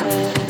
said